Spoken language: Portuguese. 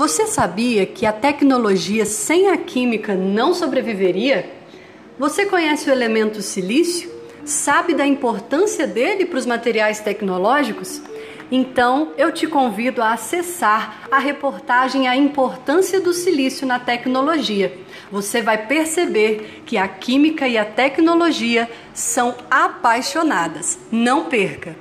Você sabia que a tecnologia sem a química não sobreviveria? Você conhece o elemento silício? Sabe da importância dele para os materiais tecnológicos? Então, eu te convido a acessar a reportagem A Importância do Silício na Tecnologia. Você vai perceber que a química e a tecnologia são apaixonadas. Não perca!